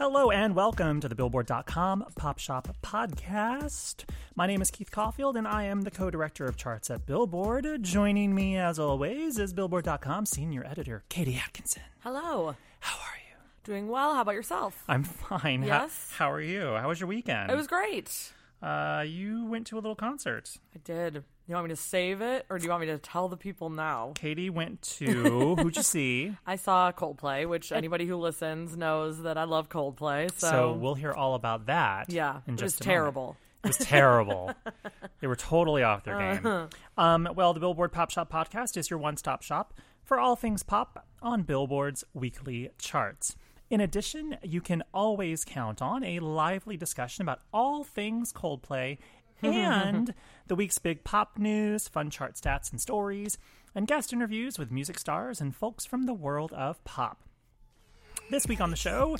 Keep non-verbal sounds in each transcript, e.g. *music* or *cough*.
Hello and welcome to the Billboard.com Pop Shop Podcast. My name is Keith Caulfield and I am the co director of charts at Billboard. Joining me, as always, is Billboard.com senior editor Katie Atkinson. Hello. How are you? Doing well. How about yourself? I'm fine. How- Yes? How, are you? How was your weekend? It was great. Uh, you went to a little concert. I did. You want me to save it or do you want me to tell the people now? Katie went to, who'd you see? *laughs* I saw Coldplay, which anybody who listens knows that I love Coldplay. So, So we'll hear all about that. yeah, in it was just a moment. terrible. It was terrible. *laughs* they were totally off their game. Uh-huh. Um, well, the Billboard Pop Shop podcast is your one stop shop for all things pop on Billboard's weekly charts. In addition, you can always count on a lively discussion about all things Coldplay and *laughs* the week's big pop news, fun chart stats and stories, and guest interviews with music stars and folks from the world of pop. This week on the show,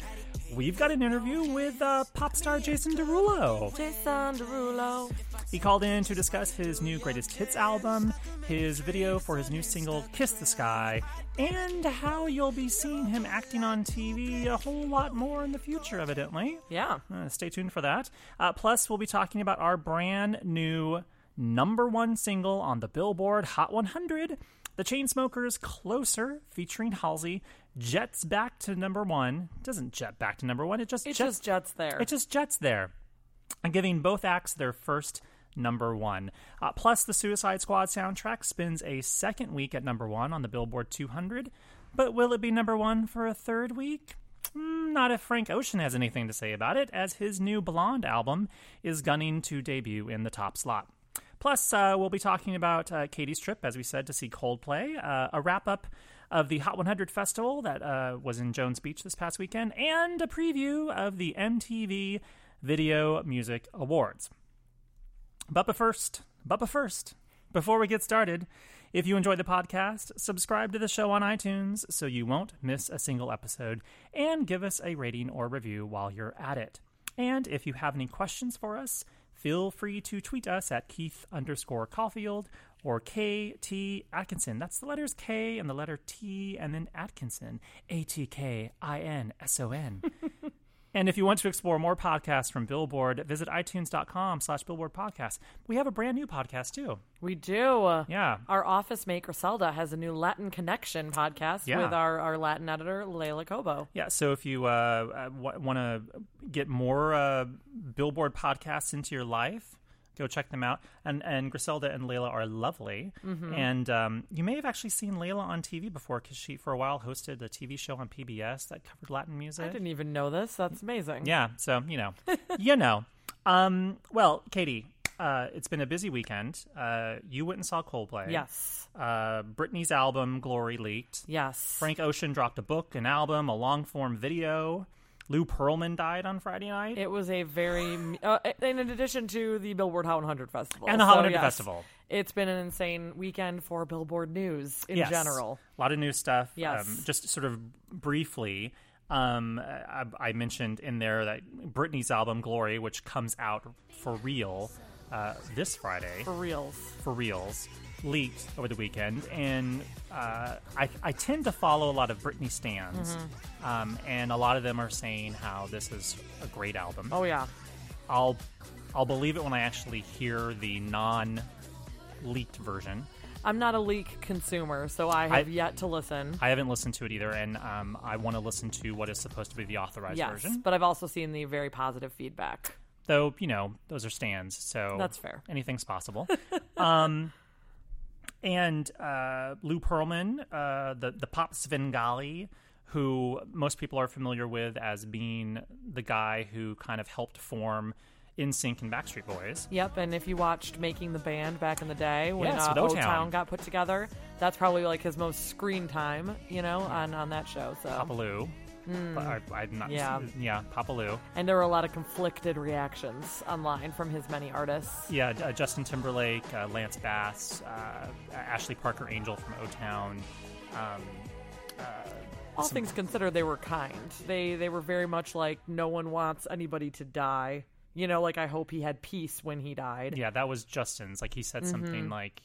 we've got an interview with uh, pop star Jason Derulo. Jason Derulo. He called in to discuss his new greatest hits album, his video for his new single Kiss the Sky, and how you'll be seeing him acting on TV a whole lot more in the future, evidently. Yeah. Uh, stay tuned for that. Uh, plus, we'll be talking about our brand new number one single on the Billboard Hot 100. The Chainsmokers Closer, featuring Halsey, jets back to number one. Doesn't jet back to number one, it just It jets just jets there. it just jets there, and giving both acts their first number one. Uh, plus, the Suicide Squad soundtrack spends a second week at number one on the Billboard 200. But will it be number one for a third week? Mm, not if Frank Ocean has anything to say about it, as his new Blonde album is gunning to debut in the top slot. Plus, uh, we'll be talking about uh, Katie's trip, as we said, to see Coldplay, uh, a wrap up of the Hot 100 Festival that uh, was in Jones Beach this past weekend, and a preview of the MTV Video Music Awards. But, first, but, but first, before we get started, if you enjoy the podcast, subscribe to the show on iTunes so you won't miss a single episode, and give us a rating or review while you're at it. And if you have any questions for us, feel free to tweet us at Keith underscore Caulfield or KT Atkinson. That's the letters K and the letter T and then Atkinson. A T K I N S O N. And if you want to explore more podcasts from Billboard, visit itunes.com slash billboard podcast. We have a brand new podcast too. we do. Yeah. Our office mate Griselda has a new Latin Connection podcast Yeah. with our, our Latin editor, Leila Cobo. Yeah, so if you uh, uh, w- want to get more uh, Billboard podcasts into your life, go check them out. And and Griselda and Leila are lovely. And um, you may have actually seen Leila on TV before because she, for a while, hosted a TV show on PBS that covered Latin music. I didn't even know this. That's amazing. Yeah, so you know, *laughs* you know. Um, well, Katie, uh, it's been a busy weekend. Uh, you went and saw Coldplay. Yes. Uh, Britney's album Glory leaked. Yes. Frank Ocean dropped a book, an album, a long form video. Lou Pearlman died on Friday night. It was a very, uh, in addition to the Billboard Hot 100 Festival And the Hot So, 100 yes, Festival. It's been an insane weekend for Billboard news in Yes. general. A lot of new stuff. Yes. Um, just sort of briefly, um, I, I mentioned in there that Britney's album Glory, which comes out for real uh, this Friday. For reals. for reals leaked over the weekend, and uh, I, I tend to follow a lot of Britney stands, Mm-hmm. um, and a lot of them are saying how this is a great album. Oh yeah. I'll I'll believe it when I actually hear the non leaked version. I'm not a leak consumer, so I have I- yet to listen. I haven't listened to it either, and um, I want to listen to what is supposed to be the authorized yes, version. but I've also seen the very positive feedback. Though you know those are stands, so That's fair. Anything's possible. *laughs* um, and uh, Lou Pearlman, uh, the the pop Svengali, who most people are familiar with as being the guy who kind of helped form NSYNC and Backstreet Boys. Yep, and if you watched Making the Band back in the day when Yes, uh, O-Town. O-Town got put together, that's probably like his most screen time, you know, on, on that show. So, Papa Lou. I, I'm not. Yeah. yeah, Papa Lou. and there were a lot of conflicted reactions online from his many artists. Yeah, uh, Justin Timberlake, uh, Lance Bass, uh, Ashley Parker Angel from O Town. Um, All things considered, they were kind. They they were very much like no one wants anybody to die. You know, like I hope he had peace when he died. yeah, that was Justin's. Like he said something Mm-hmm. like,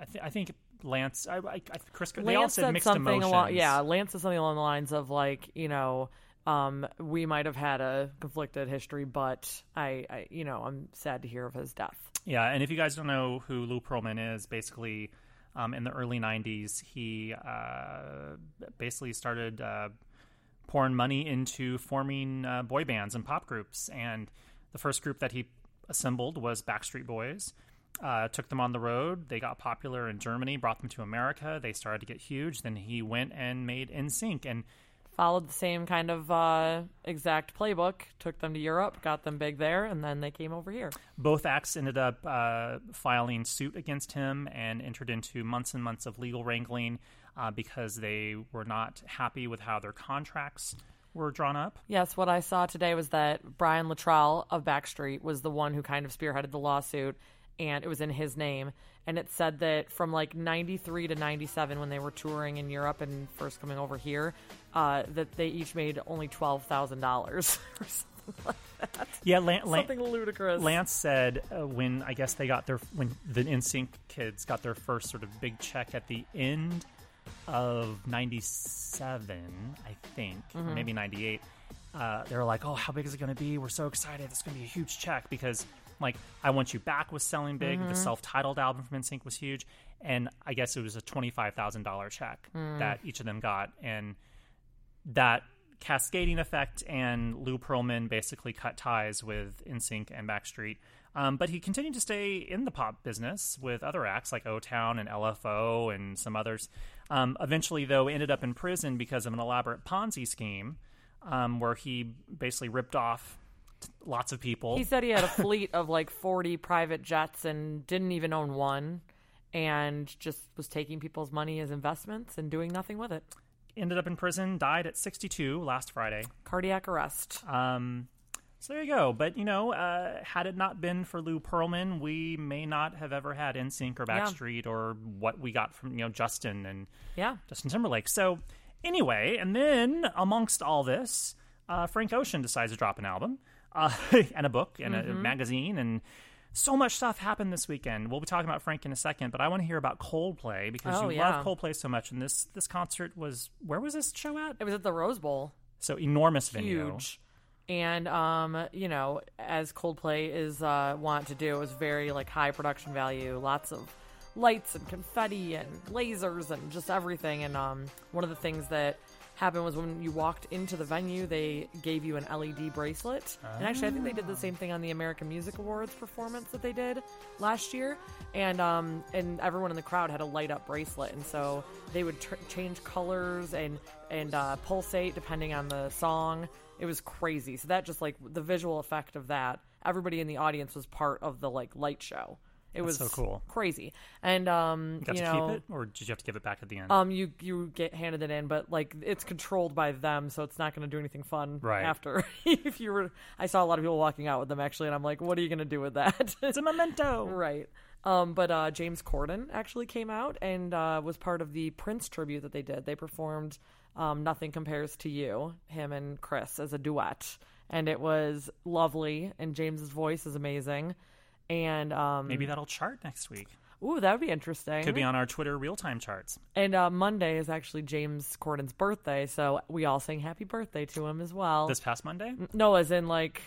I, th- I think Lance, I, I, I Chris, they all Lance said said mixed something emotions. along. Yeah, Lance said something along the lines of like, you know, um, we might have had a conflicted history, but I, I, you know, I'm sad to hear of his death. Yeah, and if you guys don't know who Lou Pearlman is, basically, um, in the early '90s, he uh, basically started uh, pouring money into forming uh, boy bands and pop groups. And the first group that he assembled was Backstreet Boys. Uh, took them on the road. They got popular in Germany. Brought them to America. They started to get huge. Then he went and made NSYNC, and Followed the same kind of uh, exact playbook. Took them to Europe, got them big there, and then they came over here. both acts ended up uh, filing suit against him and entered into months and months of legal wrangling uh, because they were not happy with how their contracts were drawn up. Yes, what I saw today was that Brian Littrell of Backstreet was the one who kind of spearheaded the lawsuit, and it was in his name. And it said that from like 93 to 97, when they were touring in Europe and first coming over here, uh, that they each made only $12,000 *laughs* or something like that. Yeah, Lan- Lan- Something ludicrous. Lance said uh, when I guess they got their when the NSYNC kids got their first sort of big check at the end of '97, I think, or maybe '98. Uh, they were like, "Oh, how big is it going to be? We're so excited! It's going to be a huge check because, like, I Want You Back was selling big. The self-titled album from NSYNC was huge, and I guess it was a twenty-five thousand dollar check that each of them got, and that cascading effect and Lou Pearlman basically cut ties with NSYNC and Backstreet. Um, but he continued to stay in the pop business with other acts like O Town and LFO and some others. Um, eventually, though, ended up in prison because of an elaborate Ponzi scheme um, where he basically ripped off lots of people. He said he had a fleet of like 40 private jets and didn't even own one and just was taking people's money as investments and doing nothing with it. ended up in prison, died at 62 last Friday. Cardiac arrest. Um, so there you go. But you know, uh, had it not been for Lou Pearlman, we may not have ever had NSYNC or Yeah. Backstreet or what we got from you know Justin and Yeah. Justin Timberlake. So anyway, and then amongst all this, uh, Frank Ocean decides to drop an album uh, *laughs* and a book and Mm-hmm. a magazine and. So much stuff happened this weekend. We'll be talking about Frank in a second, but I want to hear about Coldplay because Oh, you yeah. love Coldplay so much. And this this concert was where was this show at? It was at the Rose Bowl. So enormous venue. Huge. And um, you know, as Coldplay is uh want to do, it was very like high production value, lots of lights and confetti and lasers and just everything. And um one of the things that happened was when you walked into the venue, they gave you an LED bracelet. And actually, I think they did the same thing on the American Music Awards performance that they did last year. And um, and everyone in the crowd had a light up bracelet, and so they would tr- change colors and and uh, pulsate depending on the song. It was crazy. So that just like the visual effect of that, everybody in the audience was part of the like light show. It was so cool. crazy. And um, Got you to know, keep it, or did you have to give it back at the end? um, you you get handed it in, but like it's controlled by them, so it's not going to do anything fun Right. after. *laughs* if you were, I saw a lot of people walking out with them actually, and I'm like, what are you going to do with that? *laughs* it's a memento. right. Um, but uh, James Corden actually came out and uh, was part of the Prince tribute that they did. They performed um, "Nothing Compares to You," him and Chris as a duet, and it was lovely. And James's voice is amazing. And um, Maybe that'll chart next week. ooh, that would be interesting. Could be on our Twitter real time charts. And uh, Monday is actually James Corden's birthday, so we all sing happy birthday to him as well. This past Monday? no, as in like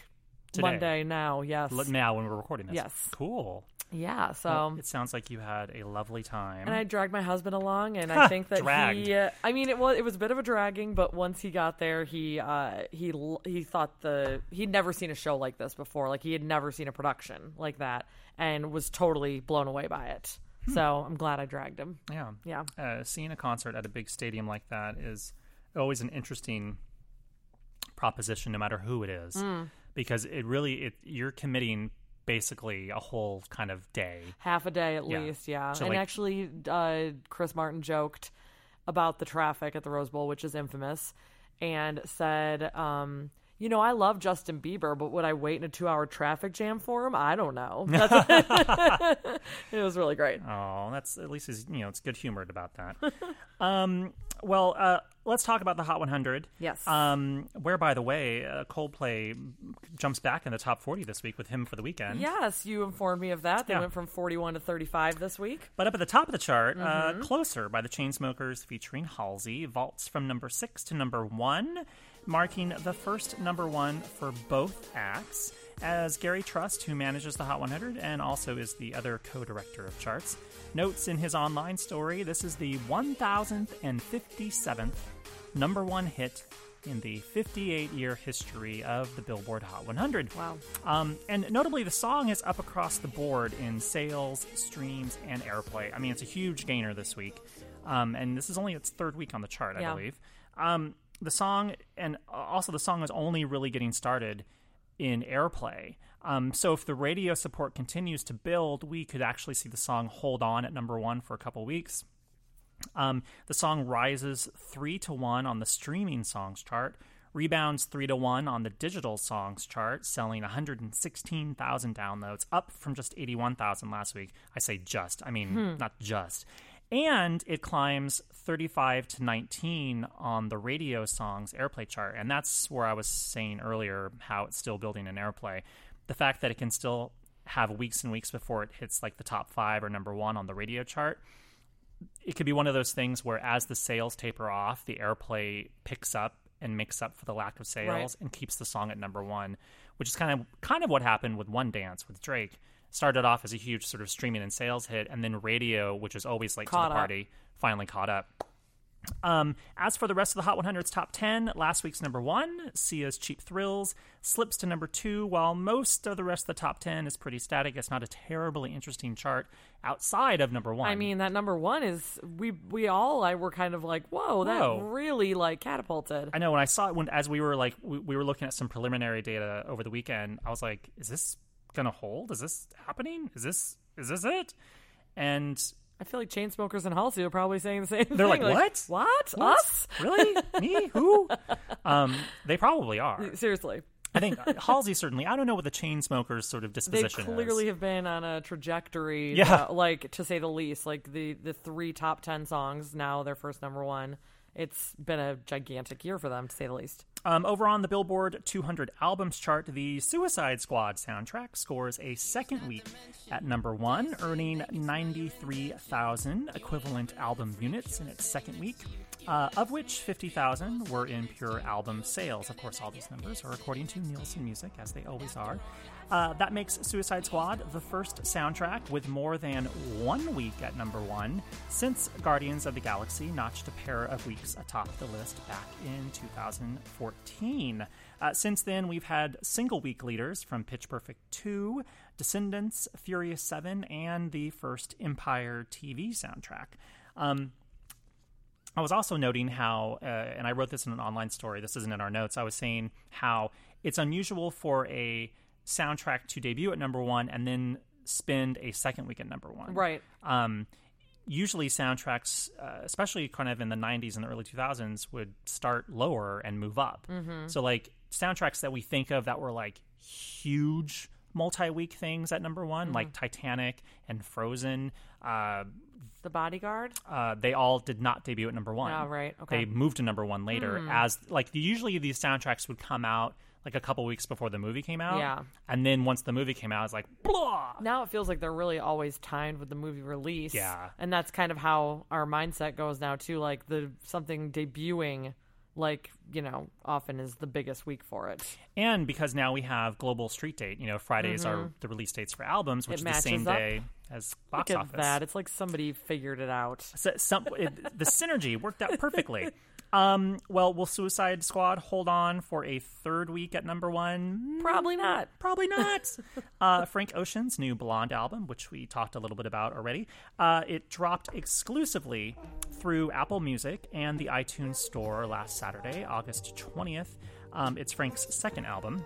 Today. Monday now. Yes. Now, when we're recording this. Yes. Cool. Yeah. So. Well, it sounds like you had a lovely time. and I dragged my husband along, and I think that Dragged. he. Uh, I mean, it was it was a bit of a dragging, but once he got there, he uh, he he thought the he'd never seen a show like this before. Like he had never seen a production like that, and was totally blown away by it. Hmm. So I'm glad I dragged him. yeah. Yeah. Uh, seeing a concert at a big stadium like that is always an interesting proposition, no matter who it is, Hmm. because it really it you're committing basically a whole kind of day. half a day at Yeah. least yeah So, and like- actually uh, chris martin joked about the traffic at the rose bowl which is infamous and said um, you know i love justin bieber but would i wait in a two hour traffic jam for him i don't know *laughs* That's *laughs* it was really great Oh, that's at least is you know it's good humored about that. *laughs* um, well, uh, let's talk about the Hot 100. Yes. Um, where by the way, uh, Coldplay jumps back in the top 40 this week with him for the weekend. yes you informed me of that they Yeah. went from 41 to 35 this week But up at the top of the chart, Mm-hmm. uh, Closer by the Chainsmokers featuring Halsey vaults from number six to number one. marking the first number one for both acts, as Gary Trust, who manages the Hot 100 and also is the other co director of charts, notes in his online story this is the 1057th number one hit in the 58 year history of the Billboard Hot 100. Wow. Um, and notably, the song is up across the board in sales, streams, and airplay. I mean, it's a huge gainer this week. Um, and this is only its third week on the chart, I Yeah. believe. Um, the song, and also the song is only really getting started in airplay. Um, so if the radio support continues to build, we could actually see the song hold on at number one for a couple weeks. Um, the song rises three to one on the streaming songs chart, rebounds three to one on the digital songs chart, selling 116,000 downloads, up from just 81,000 last week. I say just, I mean not just. And it climbs 35 to 19 on the radio songs airplay chart. And that's where I was saying earlier how it's still building an airplay. The fact that it can still have weeks and weeks before it hits like the top five or number one on the radio chart it could be one of those things where as the sales taper off, the airplay picks up and makes up for the lack of sales Right. and keeps the song at number one, which is kind of kind of what happened with One Dance with Drake. Started off as a huge sort of streaming and sales hit, and then radio, which is always late Caught to the party, finally caught up. Um, as for the rest of the Hot 100's top 10, last week's number one, Sia's Cheap Thrills, slips to number two, while most of the rest of the top 10 is pretty static. It's not a terribly interesting chart outside of number one. I mean, that number one is we we all I were kind of like, whoa, that Whoa. really like catapulted. I know when I saw it when as we were like we, we were looking at some preliminary data over the weekend, I was like, is this gonna hold? Is this happening? Is this is this it? And I feel like Chainsmokers and Halsey are probably saying the same thing. They're like, "What? What? What? Us? really? Me? Who? Um, they probably are. *laughs* Seriously. I think Halsey certainly. I don't know what the Chainsmokers sort of disposition. is. They clearly is. have been on a trajectory, Yeah. uh, like to say the least. Like the the three top ten songs now, their first number one. It's been a gigantic year for them, to say the least. Um, over on the Billboard 200 albums chart, the Suicide Squad soundtrack scores a second week at number one, earning 93,000 equivalent album units in its second week, uh, of which 50,000 were in pure album sales. Of course, all these numbers are according to Nielsen Music, as they always are. Uh, that makes Suicide Squad the first soundtrack with more than one week at number one since Guardians of the Galaxy notched a pair of weeks atop the list back in 2014. Uh, since then, we've had single week leaders from Pitch Perfect 2, Descendants, Furious 7, and the first Empire TV soundtrack. Um, I was also noting how, uh, and I wrote this in an online story, this isn't in our notes. I was saying how it's unusual for a soundtrack to debut at number one and then spend a second week at number one. Right. Um, usually, soundtracks, uh, especially kind of in the 90s and the early 2000s, would start lower and move up. So, like, soundtracks that we think of that were like huge multi week things at number one, like Titanic and Frozen. Uh, The Bodyguard. uh, they all did not debut at number one. Oh, right. Okay. They moved to number one later as like usually these soundtracks would come out like a couple weeks before the movie came out. Yeah. And then once the movie came out, it's like blah. now it feels like they're really always timed with the movie release. Yeah. And that's kind of how our mindset goes now too. Like the something debuting like, you know, often is the biggest week for it. And because now we have global street date, you know, Fridays are the release dates for albums, which Mm-hmm. It is the same up. day as box Look office. at that. It's like somebody figured it out. So, some, it, the synergy worked out perfectly. *laughs* Um, well, will Suicide Squad hold on for a third week at number one? Probably not. Probably *laughs* not. uh, Frank Ocean's new Blonde album, which we talked a little bit about already, uh, it dropped exclusively through Apple Music and the iTunes Store last Saturday, August 20th. Um, it's Frank's second album.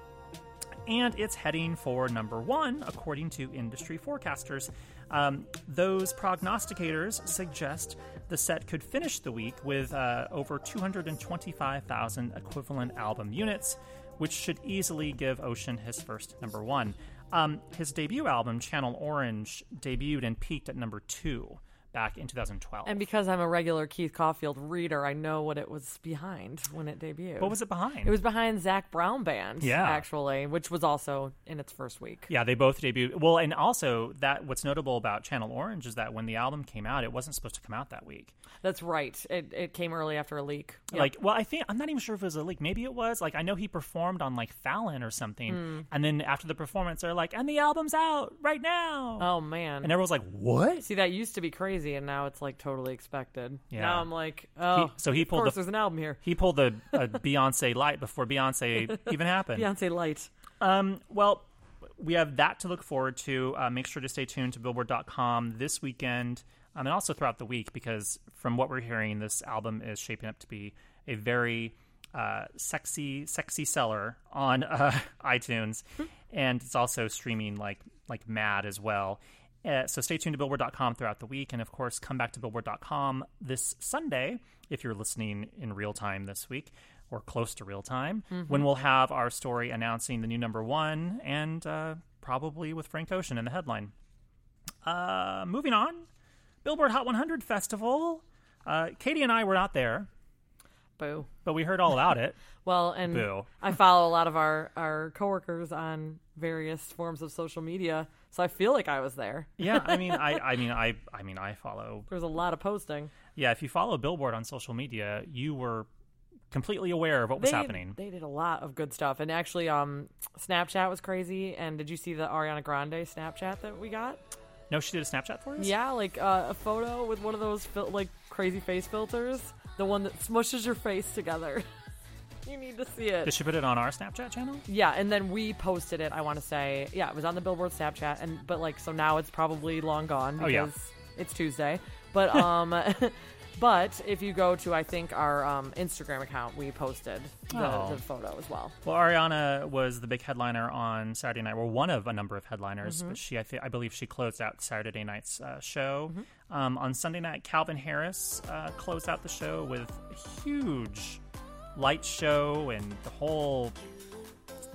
And it's heading for number one, according to industry forecasters. Um, those prognosticators suggest the set could finish the week with uh, over 225,000 equivalent album units, which should easily give Ocean his first number one. Um, his debut album, Channel Orange, debuted and peaked at number two, back in 2012. And because I'm a regular Keith Caulfield reader, I know what it was behind when it debuted. what was it behind? It was behind Zac Brown Band, Yeah. actually, which was also in its first week. Yeah, they both debuted. Well, and also that what's notable about Channel Orange is that when the album came out, it wasn't supposed to come out that week. That's right. It it came early after a leak. Yep. Like, well, I think I'm not even sure if it was a leak. Maybe it was. Like, I know he performed on like Fallon or something, Hmm. and then after the performance, they're like, "And the album's out right now." oh man. And everyone's like, "What?" See, that used to be crazy, and now it's like totally expected. Yeah. Now I'm like, oh, so he pulled. of course the- there's an album here. He pulled the uh, Beyonce light before Beyonce even happened. *laughs* Beyonce Light. Um, well, we have that to look forward to. Uh, make sure to stay tuned to Billboard.com this weekend um, and also throughout the week because from what we're hearing, this album is shaping up to be a very uh, sexy, sexy seller on uh, *laughs* iTunes, and it's also streaming like like mad as well. Uh, so stay tuned to Billboard.com throughout the week, and of course, come back to Billboard.com this Sunday if you're listening in real time this week or close to real time, when we'll have our story announcing the new number one, and uh, probably with Frank Ocean in the headline. Uh, moving on, Billboard Hot 100 Festival. Uh, Katie and I were not there, Boo. but we heard all about it. *laughs* Well, and Boo. I follow a lot of our our coworkers on various forms of social media, so I feel like I was there. yeah, I mean, I, *laughs* I mean, I, I mean, I follow. There's a lot of posting. Yeah, if you follow Billboard on social media, you were completely aware of what was they, happening. They did a lot of good stuff, and actually, um, Snapchat was crazy. And did you see the Ariana Grande Snapchat that we got? No, she did a Snapchat for us. Yeah, like uh, a photo with one of those fil- like crazy face filters, the one that smushes your face together. *laughs* you need to see it. Did she put it on our Snapchat channel? Yeah, and then we posted it. I want to say, yeah, it was on the Billboard Snapchat, and but like so now it's probably long gone because Oh, yeah. it's Tuesday. But um, *laughs* but if you go to I think our um, Instagram account, we posted the, Oh. the photo as well. Well, Ariana was the big headliner on Saturday night. Well, one of a number of headliners, Mm-hmm. but she, I, th- I believe, she closed out Saturday night's uh, show. Um, on Sunday night, Calvin Harris uh, closed out the show with a huge light show and the whole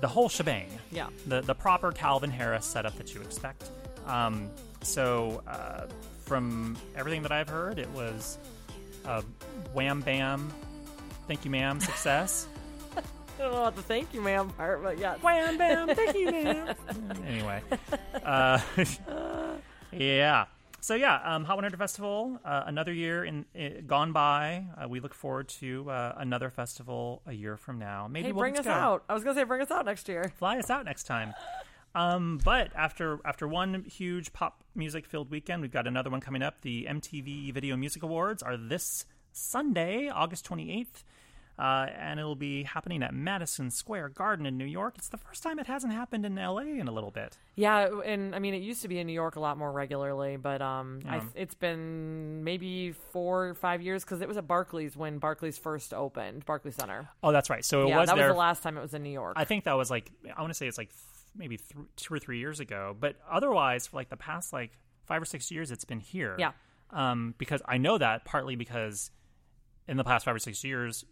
the whole shebang. Yeah. the the proper Calvin Harris setup that you expect. Um, so, uh, from everything that I've heard, it was a wham bam, thank you, ma'am, success. *laughs* I don't know about the thank you, ma'am part, but yeah. wham bam, thank you, ma'am. *laughs* anyway, uh, *laughs* yeah. So yeah, um, Hot 100 Festival, uh, another year in, i gone by. Uh, we look forward to uh, another festival a year from now. Maybe Hey, we'll bring let's us go. out. I was gonna say bring us out next year. fly us out next time. Um, but after after one huge pop music filled weekend, we've got another one coming up. The MTV Video Music Awards are this Sunday, August twenty eighth. Uh, and it'll be happening at Madison Square Garden in New York. It's the first time it hasn't happened in LA in a little bit. Yeah, and I mean it used to be in New York a lot more regularly, but um, I, Yeah. it's been maybe four or five years because it was at Barclays when Barclays first opened, Barclays Center. Oh, that's right. So it yeah, was that there. was the last time it was in New York. I think that was like I want to say it's like maybe th- two or three years ago. But otherwise, for like the past like five or six years, it's been here. Yeah. Um, because I know that partly because in the past five or six years,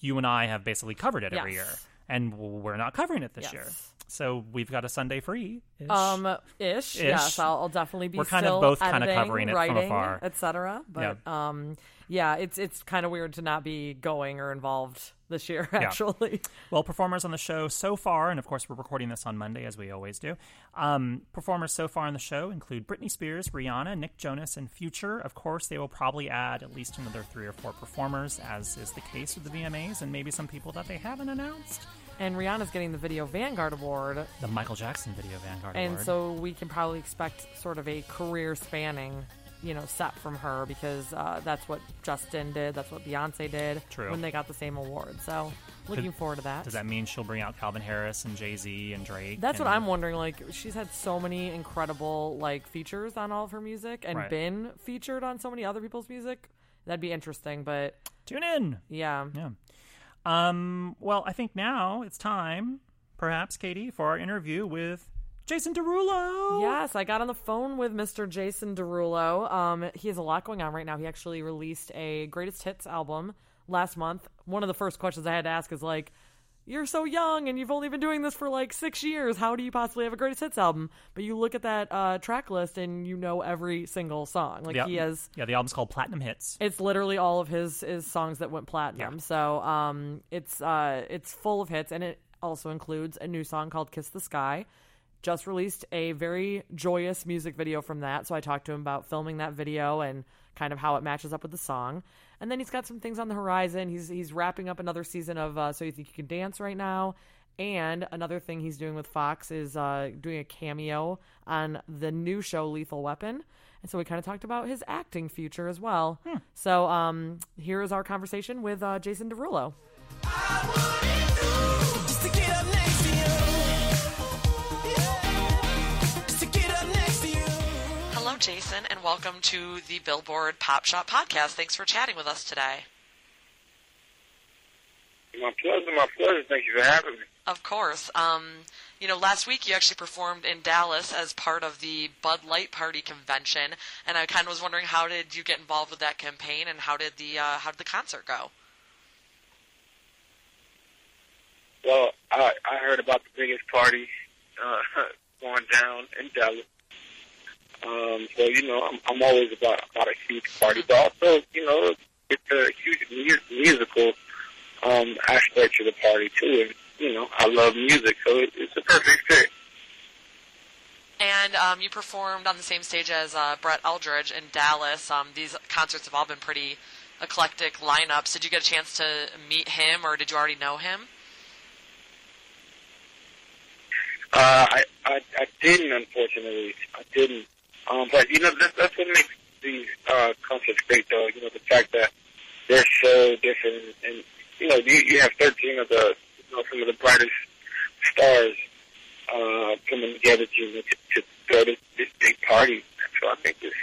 you and I have basically covered it every year, and we're not covering it this Yes. year. So we've got a Sunday free. Um, ish, yes, I'll, I'll definitely be. We're kind of both kinda covering it from writing, afar. etc. But um, yeah, it's it's kind of weird to not be going or involved this year. Actually, Well, performers on the show so far, and of course we're recording this on Monday as we always do. Um, performers so far on the show include Britney Spears, Rihanna, Nick Jonas, and Future. Of course, they will probably add at least another three or four performers, as is the case with the VMAs, and maybe some people that they haven't announced. and Rihanna's getting the Video Vanguard Award, The Michael Jackson Video Vanguard and Award. And so we can probably expect sort of a career spanning. You know, set from her because uh, that's what Justin did. That's what Beyonce did True. when they got the same award. So, looking forward to that. Does that mean she'll bring out Calvin Harris and Jay Z and Drake? That's what I'm wondering. Like, she's had so many incredible like features on all of her music, and Right. been featured on so many other people's music. That'd be interesting, but Tune in. yeah, Yeah. Um, well, I think now it's time, perhaps, Katie, for our interview with Jason Derulo. yes, I got on the phone with Mr. Jason Derulo. Um, he has a lot going on right now. He actually released a greatest hits album last month. One of the first questions I had to ask is like, you're so young and you've only been doing this for like six years. How do you possibly have a greatest hits album? But you look at that uh, track list and you know every single song. Like Yeah. he has, Yeah, the album's called Platinum Hits. it's literally all of his his songs that went platinum. Yeah. So um, it's uh, it's full of hits, and it also includes a new song called "Kiss the Sky." Just released a very joyous music video from that. So I talked to him about filming that video and kind of how it matches up with the song. And then he's got some things on the horizon. He's he's wrapping up another season of uh, So You Think You Can Dance right now. And another thing he's doing with Fox is uh, doing a cameo on the new show Lethal Weapon. And so we kind of talked about his acting future as well. So um, here is our conversation with uh, Jason Derulo. Jason, and welcome to the Billboard Pop Shop podcast. Thanks for chatting with us today. My pleasure, my pleasure. Thank you for having me. Of course. Um, you know, last week you actually performed in Dallas as part of the Bud Light Party convention, and I kind of was wondering how did you get involved with that campaign, and how did the uh, how did the concert go? Well, I, I heard about the biggest party uh, *laughs* going down in Dallas. Um, so you know, I'm, I'm always about about a huge party, but also you know, it's a huge mu- musical um, aspect to the party too. And you know, I love music, so it, it's a perfect fit. And um, you performed on the same stage as uh, Brett Eldredge in Dallas. Um, these concerts have all been pretty eclectic lineups. Did you get a chance to meet him, or did you already know him? Uh, I, I I didn't, unfortunately. I didn't. Um, but you know, that, that's what makes these uh, concerts great, though. You know, the fact that they're so different, and you know, you, you have 13 of the, you know, some of the brightest stars uh, coming together to to, go to this big party. So I think it's,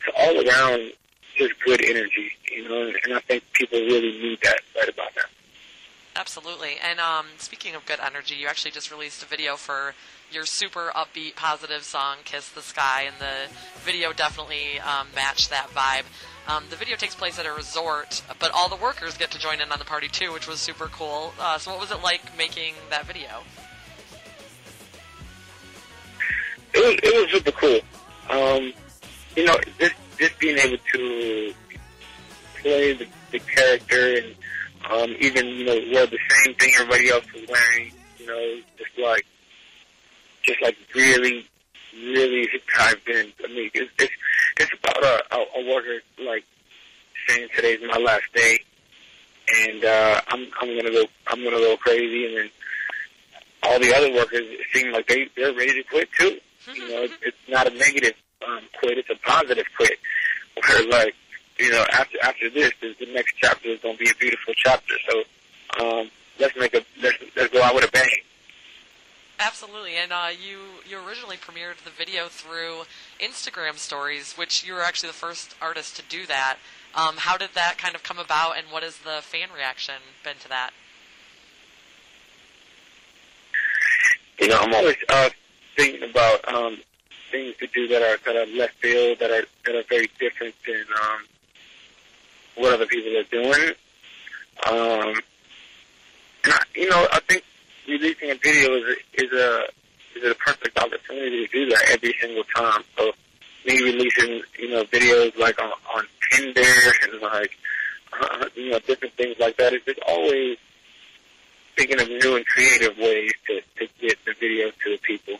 it's all around just good energy, you know, and I think people really need that right about now. Absolutely. And um, speaking of good energy, you actually just released a video for your super upbeat, positive song, Kiss the Sky, and the video definitely um, matched that vibe. Um, the video takes place at a resort, but all the workers get to join in on the party too, which was super cool. Uh, so, what was it like making that video? it was it was super cool. Um, you know, just just being able to play the, the character and um, even you know wear the same thing everybody else was wearing. You know, just like just like really, really dived in. I mean, it's it's, it's about a, a, a worker like saying today's my last day, and uh, I'm I'm gonna go I'm gonna go crazy, and then all the other workers seem like they they're ready to quit too. You know, *laughs* it's, it's not a negative um, quit; it's a positive quit. Where like, you know, after after this, the, the next chapter is going to be a beautiful chapter. So um, let's make a let's let's go out with a bang. Absolutely, and uh, you you originally premiered the video through Instagram stories, which you were actually the first artist to do that. Um, how did that kind of come about, and what has the fan reaction been to that? You know, I'm always uh, thinking about um, things to do that are that are left field, that are that are very different than um, what other people are doing. Um, and you know, I think releasing a video is a, is a is a perfect opportunity to do that every single time. So me releasing you know videos like on on Tinder and like uh, you know different things like that. It's just always thinking of new and creative ways to, to get the videos to the people.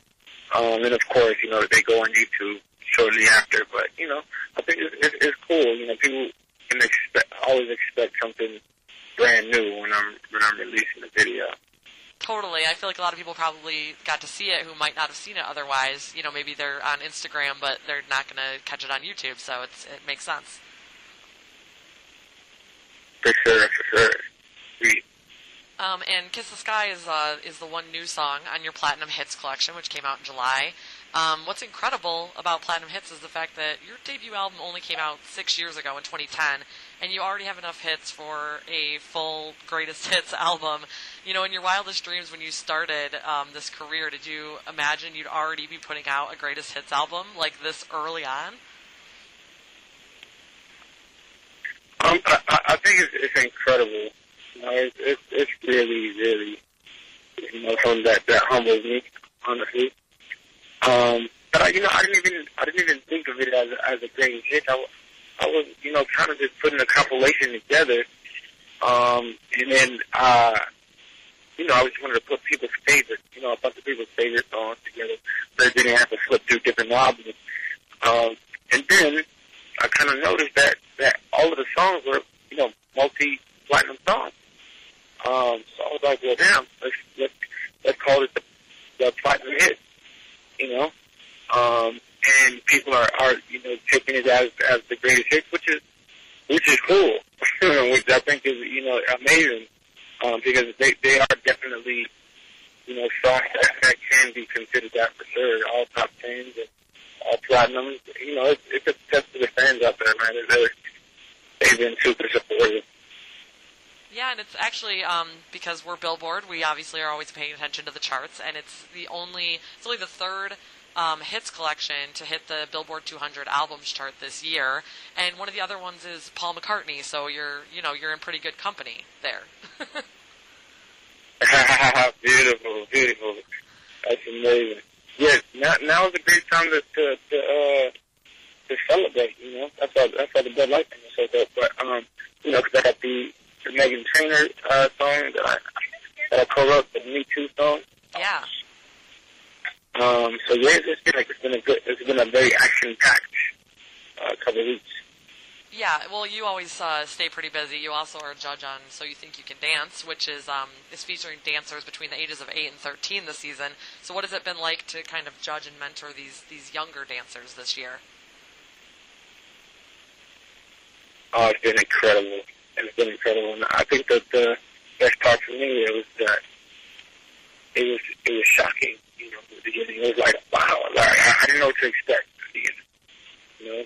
Um, and of course, you know, they go on YouTube shortly after. But you know, I think it's, it's, it's cool. You know, people can expect always expect something brand new when I'm when I'm releasing a video. Totally. I feel like a lot of people probably got to see it who might not have seen it otherwise. You know, maybe they're on Instagram, but they're not going to catch it on YouTube, so it's, it makes sense. For sure, for sure. We, Um, and "Kiss the Sky" is uh, is the one new song on your Platinum Hits collection, which came out in July. Um, what's incredible about Platinum Hits is the fact that your debut album only came out six years ago in 2010, and you already have enough hits for a full greatest *laughs* hits album. You know, in your wildest dreams when you started um, this career, did you imagine you'd already be putting out a greatest hits album like this early on? um, I, I think it's, it's incredible. You know, it's, it's it's really, really um, that that humbles me, honestly. Um, but I, you know, I didn't even I didn't even think of it as as a great hit. I, I was, you know, kind of just putting a compilation together, um, and then, uh, you know, I just wanted to put people's favorites, you know, a bunch of people's favorite songs together, so they didn't have to flip through different albums. Um, and then I kind of noticed that that all of the songs were, you know, multi-platinum songs. Um, so I was like, well, damn, let's let's let's call it the, the platinum hit, you know. Um, and people are, are you know taking it as as the greatest hit, which is which is cool, *laughs* which I think is you know amazing um, because they they are definitely you know songs that, that can be considered that for sure, all top tens and all platinums. You know, it's, it's a test to the fans out there, man. They're, they've been super supportive. Yeah, and it's actually um, because we're Billboard. We obviously are always paying attention to the charts, and it's the only it's only the third um, hits collection to hit the Billboard 200 albums chart this year. And one of the other ones is Paul McCartney. So you're you know you're in pretty good company there. *laughs* beautiful, beautiful. That's amazing. Yeah, now is a great time to to to, uh, to celebrate. You know, that's why that's why the Bud Light thing is so dope. But um, you know, because I got the Meghan Trainor uh, song that I that I co-wrote, the Me Too song. yeah. Um, so yeah, it's been like it's been a good, it's been a very action packed uh, couple of weeks. Yeah, well, you always uh, stay pretty busy. You also are a judge on So You Think You Can Dance, which is um, is featuring dancers between the ages of eight and thirteen this season. So, what has it been like to kind of judge and mentor these these younger dancers this year? Oh, it's been incredible. It's been incredible, and I think that the best part for me was that it was it was shocking. You know, at the beginning it was like wow, like I, didn't know what to expect. You know,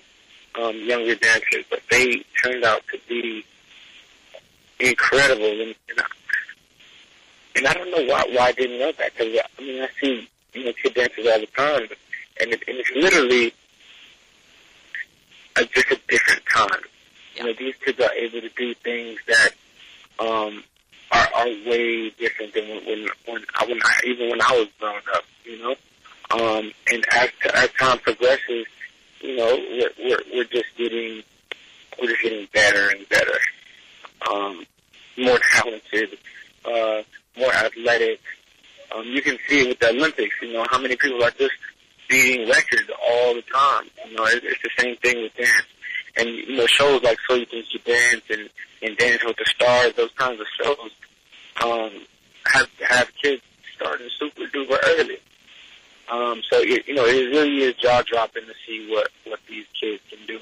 um, younger dancers, but they turned out to be incredible, and and I, and I don't know why why I didn't know that because I mean I see you know kid dancers all the time, and it, and it's literally a, just a different time. You know, these kids are able to do things that um, are, are way different than when when, when, I, when I, even when I was growing up. You know, um, and as as time progresses, you know, we're we're, we're just getting we're just getting better and better, um, more talented, uh, more athletic. Um, you can see it with the Olympics. You know, how many people are just beating records all the time. You know, it, it's the same thing with dance and you know shows like So You Think You Dance and and Dance with the Stars, those kinds of shows, um, have have kids starting super duper early. Um, so it, you know it really is jaw dropping to see what what these kids can do.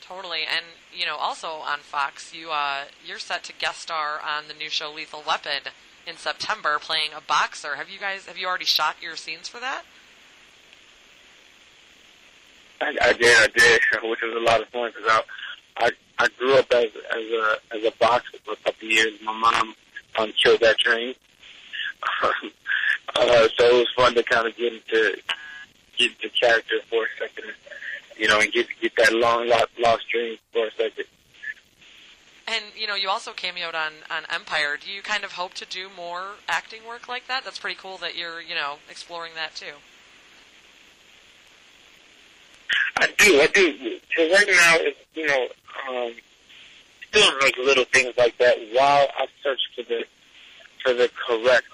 Totally, and you know, also on Fox, you uh, you're set to guest star on the new show Lethal Weapon in September, playing a boxer. Have you guys have you already shot your scenes for that? I, I did, I did, *laughs* which was a lot of fun because I, I I grew up as as a as a boxer for a couple of years. My mom um, killed that dream, *laughs* uh, so it was fun to kind of get into get into character for a second, you know, and get get that long lost, lost dream for a second. And you know, you also cameoed on on Empire. Do you kind of hope to do more acting work like that? That's pretty cool that you're you know exploring that too. I do, I do. So right now, it's, you know, um, doing like little things like that while I search for the for the correct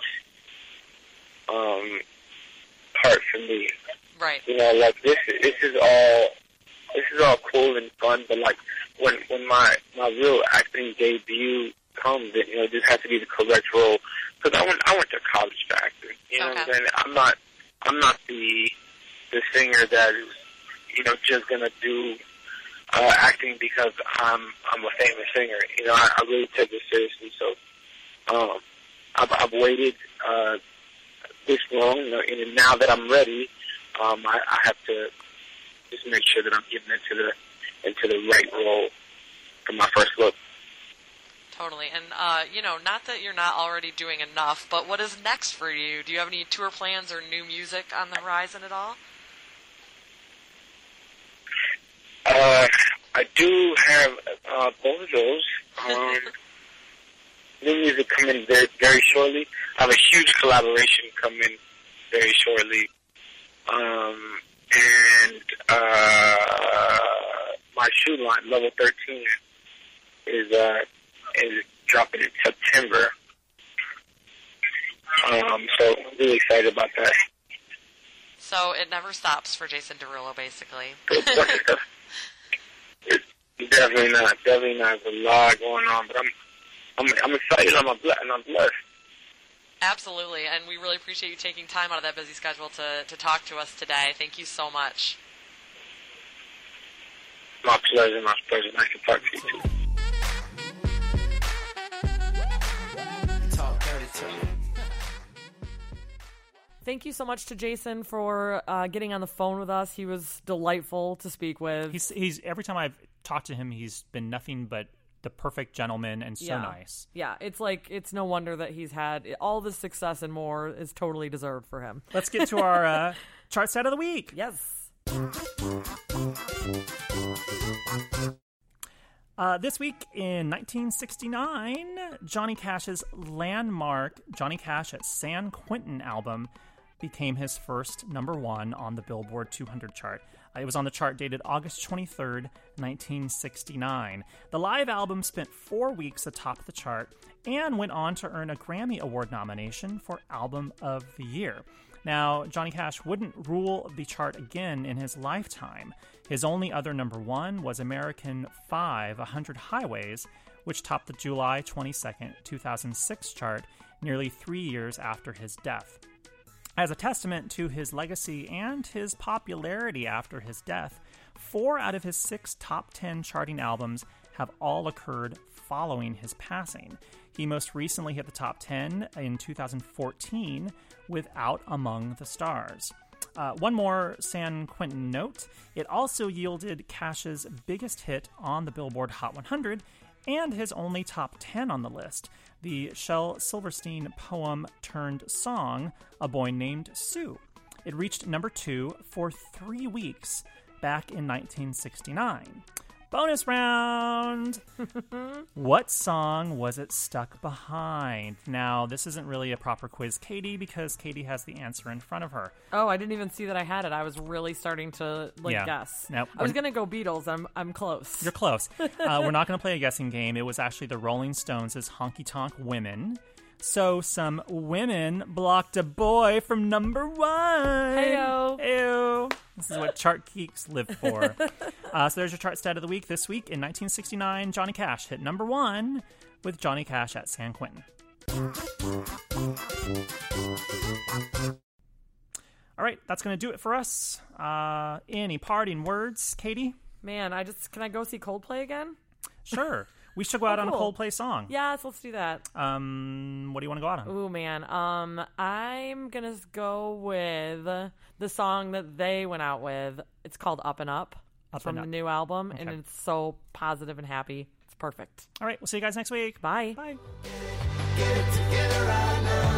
um, part for me. Right. You know, like this, this is all this is all cool and fun, but like when when my my real acting debut comes, it, you know, this has to be the correct role because I went I went to college for acting. You know what I'm saying? I'm not I'm not the the singer that is you know just gonna do uh, acting because I'm I'm a famous singer. You know, I, I really take it seriously. So um, I've, I've waited uh, this long, you know, and now that I'm ready, um, I, I have to just make sure that I'm getting into the into the right role for my first look. Totally. And uh, you know, not that you're not already doing enough, but what is next for you? Do you have any tour plans or new music on the horizon at all? Uh, I do have uh, both of those. Um, *laughs* new music coming very, very shortly. I have a huge collaboration coming very shortly. Um, and uh, my shoe line, Level 13, is uh, is dropping in September. Um, so I'm really excited about that. So it never stops for Jason Derulo, basically. *laughs* *laughs* definitely not. Definitely not. There's a lot going on, but I'm I'm I'm excited. I'm a ble- and I'm blessed. Absolutely, and we really appreciate you taking time out of that busy schedule to, to talk to us today. Thank you so much. My pleasure. My pleasure. Nice to talk to you too. Thank you so much to Jason for uh, getting on the phone with us. He was delightful to speak with. He's he's every time I've talked to him, he's been nothing but the perfect gentleman and so yeah. nice. Yeah, it's like it's no wonder that he's had all this success and more is totally deserved for him. Let's get to our uh, *laughs* chart set of the week. Yes. Uh, this week in 1969, Johnny Cash's landmark Johnny Cash at San Quentin album became his first number one on the Billboard 200 chart. It was on the chart dated August 23rd, 1969. The live album spent four weeks atop the chart and went on to earn a Grammy Award nomination for Album of the Year. Now, Johnny Cash wouldn't rule the chart again in his lifetime. His only other number one was American 5, 100 Highways, which topped the July 22nd, 2006 chart nearly three years after his death. As a testament to his legacy and his popularity after his death, four out of his six top 10 charting albums have all occurred following his passing. He most recently hit the top 10 in 2014 with Out Among the Stars. Uh, one more San Quentin note it also yielded Cash's biggest hit on the Billboard Hot 100 and his only top 10 on the list the Shel Silverstein poem turned song, A Boy Named Sue. It reached number two for three weeks back in 1969. Bonus round! *laughs* what song was it stuck behind? Now, this isn't really a proper quiz, Katie, because Katie has the answer in front of her. Oh, I didn't even see that I had it. I was really starting to like Yeah. guess. Nope. I was gonna go Beatles. I'm I'm close. You're close. *laughs* Uh, we're not going to play a guessing game. It was actually the Rolling Stones' Honky Tonk Women. So some women blocked a boy from number one. Heyo. Heyo. This is what chart geeks live for. *laughs* uh, so there's your chart stat of the week. This week in 1969, Johnny Cash hit number one with Johnny Cash at San Quentin. All right, that's going to do it for us. Uh, any parting words, Katie? Man, I just can I go see Coldplay again? Sure. *laughs* We should go out on a cool. Coldplay song. Yes, let's do that. Um, what do you want to go out on? Ooh man, um, I'm gonna go with the song that they went out with. It's called "Up and Up." Up from and the new album, and it's so positive and happy. It's perfect. All right, we'll see you guys next week. Bye. Bye. Get it together.